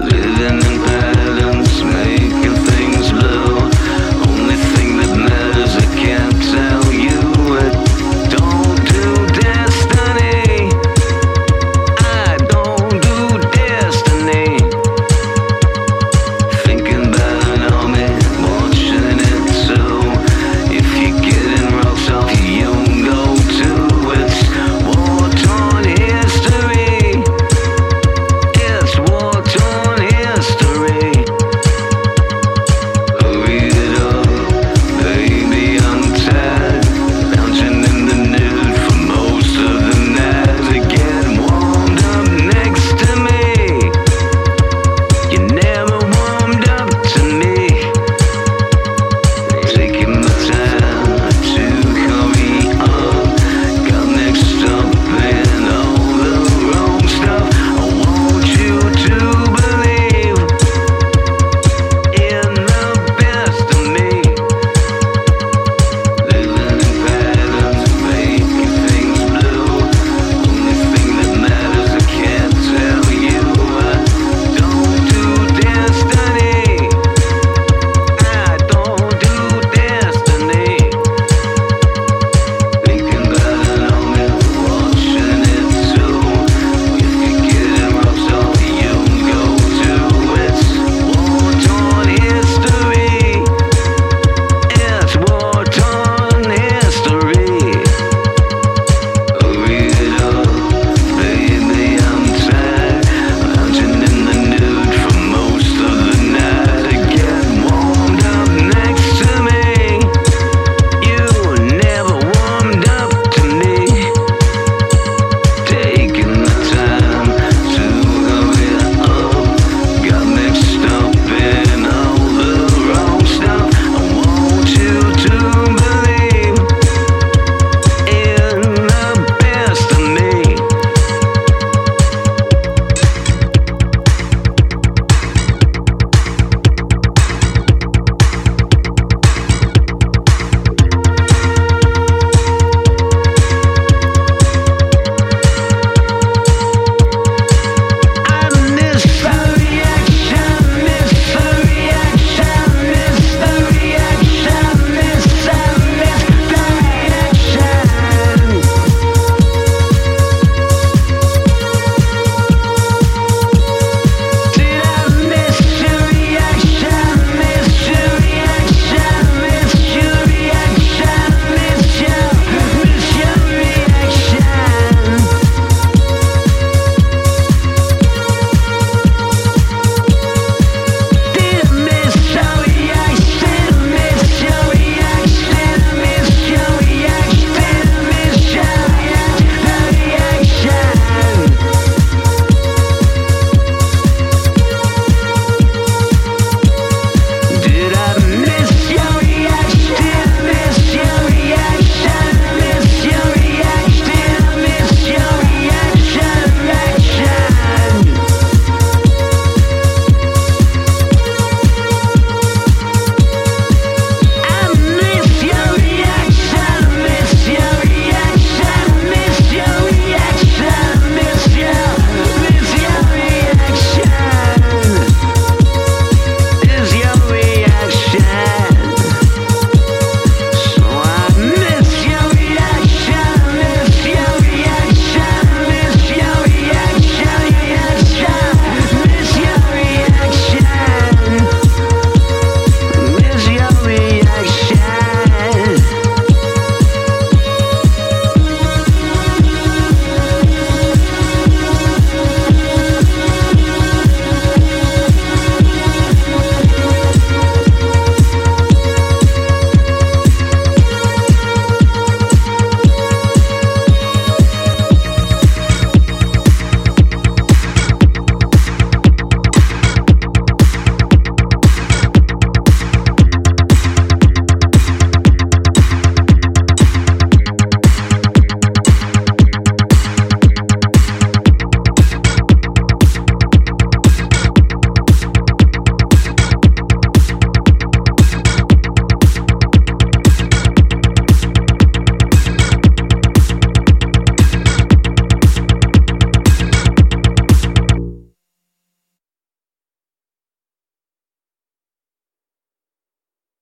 Living in